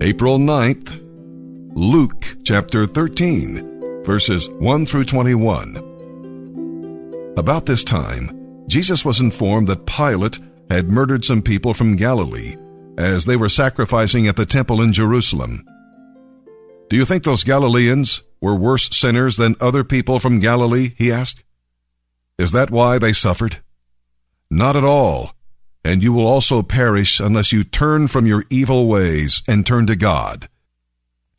April 9th, Luke chapter 13, verses 1 through 21. About this time, Jesus was informed that Pilate had murdered some people from Galilee as they were sacrificing at the temple in Jerusalem. Do you think those Galileans were worse sinners than other people from Galilee? he asked. Is that why they suffered? Not at all. And you will also perish unless you turn from your evil ways and turn to God.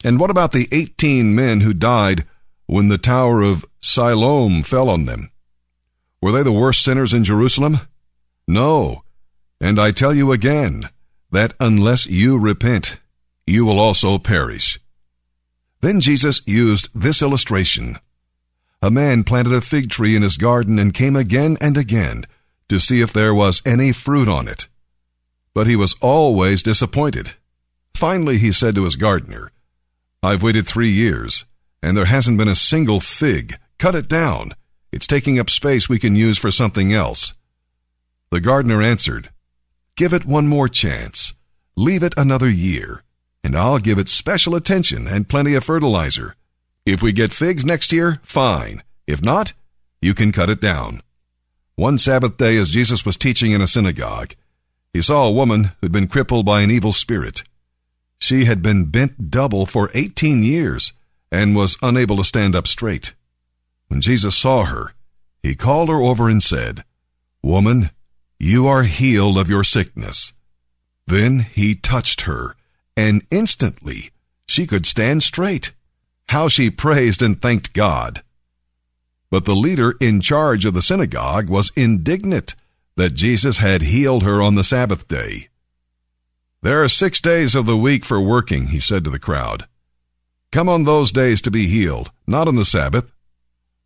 And what about the eighteen men who died when the tower of Siloam fell on them? Were they the worst sinners in Jerusalem? No. And I tell you again, that unless you repent, you will also perish. Then Jesus used this illustration. A man planted a fig tree in his garden and came again and again to see if there was any fruit on it. But he was always disappointed. Finally, he said to his gardener, I've waited three years, and there hasn't been a single fig. Cut it down. It's taking up space we can use for something else. The gardener answered, Give it one more chance. Leave it another year, and I'll give it special attention and plenty of fertilizer. If we get figs next year, fine. If not, you can cut it down. One Sabbath day, as Jesus was teaching in a synagogue, he saw a woman who'd been crippled by an evil spirit. She had been bent double for 18 years and was unable to stand up straight. When Jesus saw her, he called her over and said, Woman, you are healed of your sickness. Then he touched her, and instantly she could stand straight. How she praised and thanked God. But the leader in charge of the synagogue was indignant that Jesus had healed her on the Sabbath day. There are six days of the week for working, he said to the crowd. Come on those days to be healed, not on the Sabbath.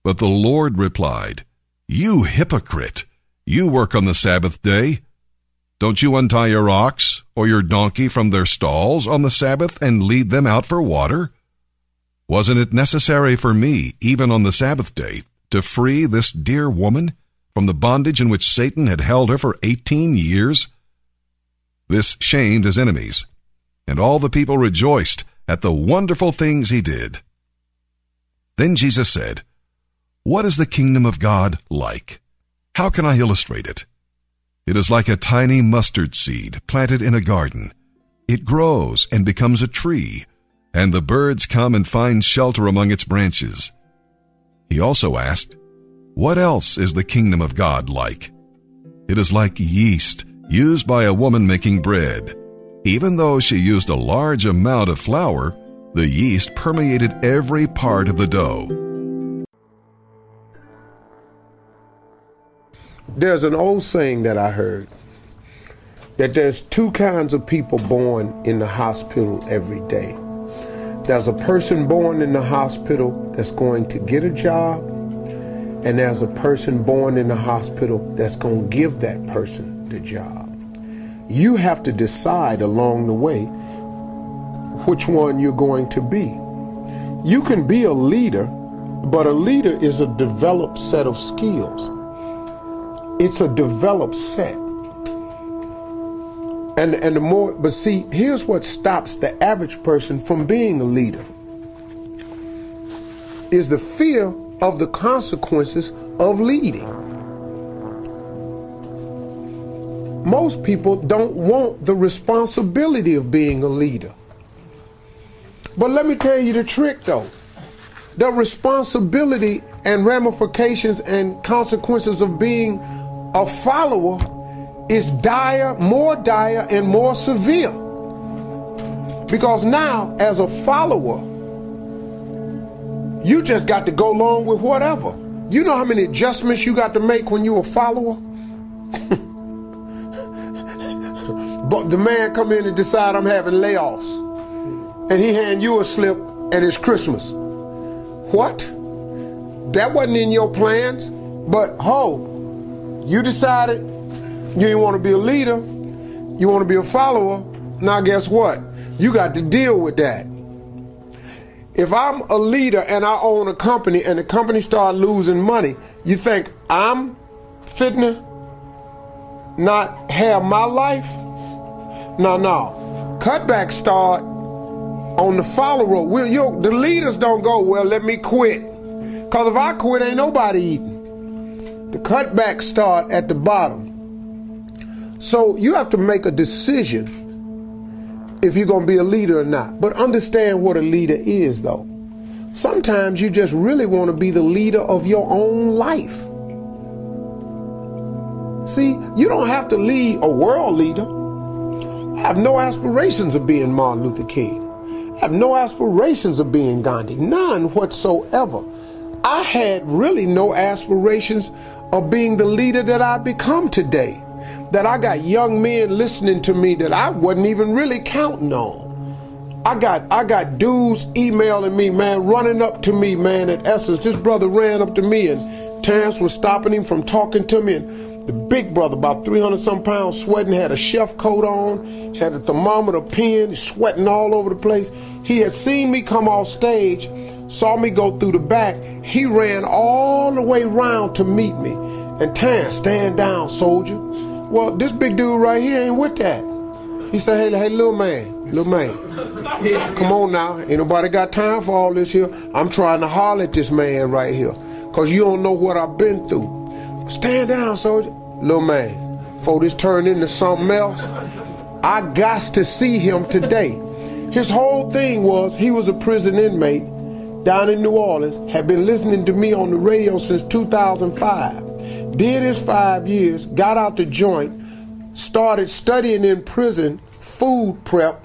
But the Lord replied, You hypocrite! You work on the Sabbath day. Don't you untie your ox or your donkey from their stalls on the Sabbath and lead them out for water? Wasn't it necessary for me, even on the Sabbath day, to free this dear woman from the bondage in which Satan had held her for 18 years? This shamed his enemies, and all the people rejoiced at the wonderful things he did. Then Jesus said, What is the kingdom of God like? How can I illustrate it? It is like a tiny mustard seed planted in a garden. It grows and becomes a tree, and the birds come and find shelter among its branches. He also asked, What else is the kingdom of God like? It is like yeast used by a woman making bread. Even though she used a large amount of flour, the yeast permeated every part of the dough. There's an old saying that I heard that there's two kinds of people born in the hospital every day. There's a person born in the hospital that's going to get a job, and there's a person born in the hospital that's going to give that person the job. You have to decide along the way which one you're going to be. You can be a leader, but a leader is a developed set of skills. It's a developed set. And and the more but see, here's what stops the average person from being a leader. Is the fear of the consequences of leading. Most people don't want the responsibility of being a leader. But let me tell you the trick though. The responsibility and ramifications and consequences of being a follower is dire, more dire, and more severe. Because now, as a follower, you just got to go along with whatever. You know how many adjustments you got to make when you're a follower? but the man come in and decide I'm having layoffs. And he hand you a slip and it's Christmas. What? That wasn't in your plans. But ho, you decided you didn't want to be a leader. You want to be a follower. Now guess what? You got to deal with that. If I'm a leader and I own a company and the company start losing money, you think I'm fitting to not have my life? No, no. Cutbacks start On the follow road, we'll, you the leaders don't go, well, let me quit. Because if I quit, ain't nobody eating. The cutbacks start at the bottom. So you have to make a decision if you're going to be a leader or not. But understand what a leader is, though. Sometimes you just really want to be the leader of your own life. See, you don't have to lead a world leader. I have no aspirations of being Martin Luther King. I have no aspirations of being Gandhi. None whatsoever. I had really no aspirations of being the leader that I become today that I got young men listening to me that I wasn't even really counting on. I got I got dudes emailing me, man, running up to me, man, at Essence. This brother ran up to me and Terrence was stopping him from talking to me. And the big brother, about 300 some pounds, sweating, had a chef coat on, had a thermometer pen, sweating all over the place. He had seen me come off stage, saw me go through the back. He ran all the way around to meet me. And Terrence, stand down, soldier. Well, this big dude right here ain't with that. He said, hey, hey, little man, little man, come on now. Ain't nobody got time for all this here. I'm trying to holler at this man right here. Cause you don't know what I've been through. Stand down, soldier. Little man, before this turned into something else, I got to see him today. His whole thing was he was a prison inmate down in New Orleans, had been listening to me on the radio since 2005 did his five years, got out the joint, started studying in prison food prep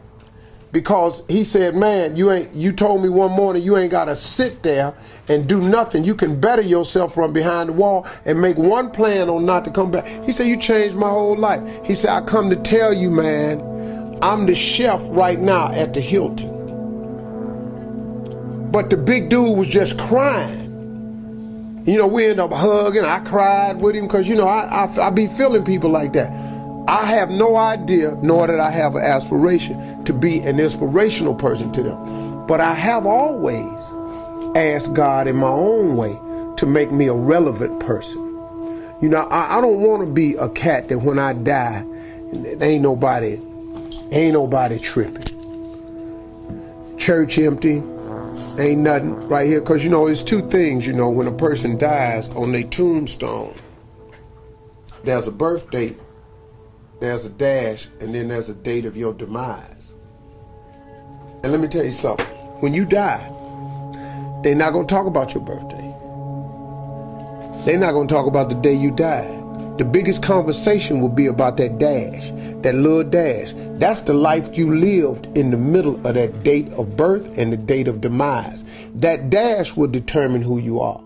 because he said, "Man, you ain't you told me one morning you ain't got to sit there and do nothing. You can better yourself from behind the wall and make one plan on not to come back." He said, "You changed my whole life." He said, "I come to tell you, man, I'm the chef right now at the Hilton." But the big dude was just crying. You know, we end up hugging. I cried with him because, you know, I, I, I be feeling people like that. I have no idea, nor did I have an aspiration to be an inspirational person to them. But I have always asked God in my own way to make me a relevant person. You know, I, I don't want to be a cat that when I die, ain't nobody, ain't nobody tripping. Church empty, ain't nothing right here because you know it's two things you know when a person dies on their tombstone. There's a birth date there's a dash and then there's a date of your demise. And let me tell you something. When you die they're not going to talk about your birthday. They're not going to talk about the day you died the biggest conversation will be about that dash, that little dash. That's the life you lived in the middle of that date of birth and the date of demise. That dash will determine who you are.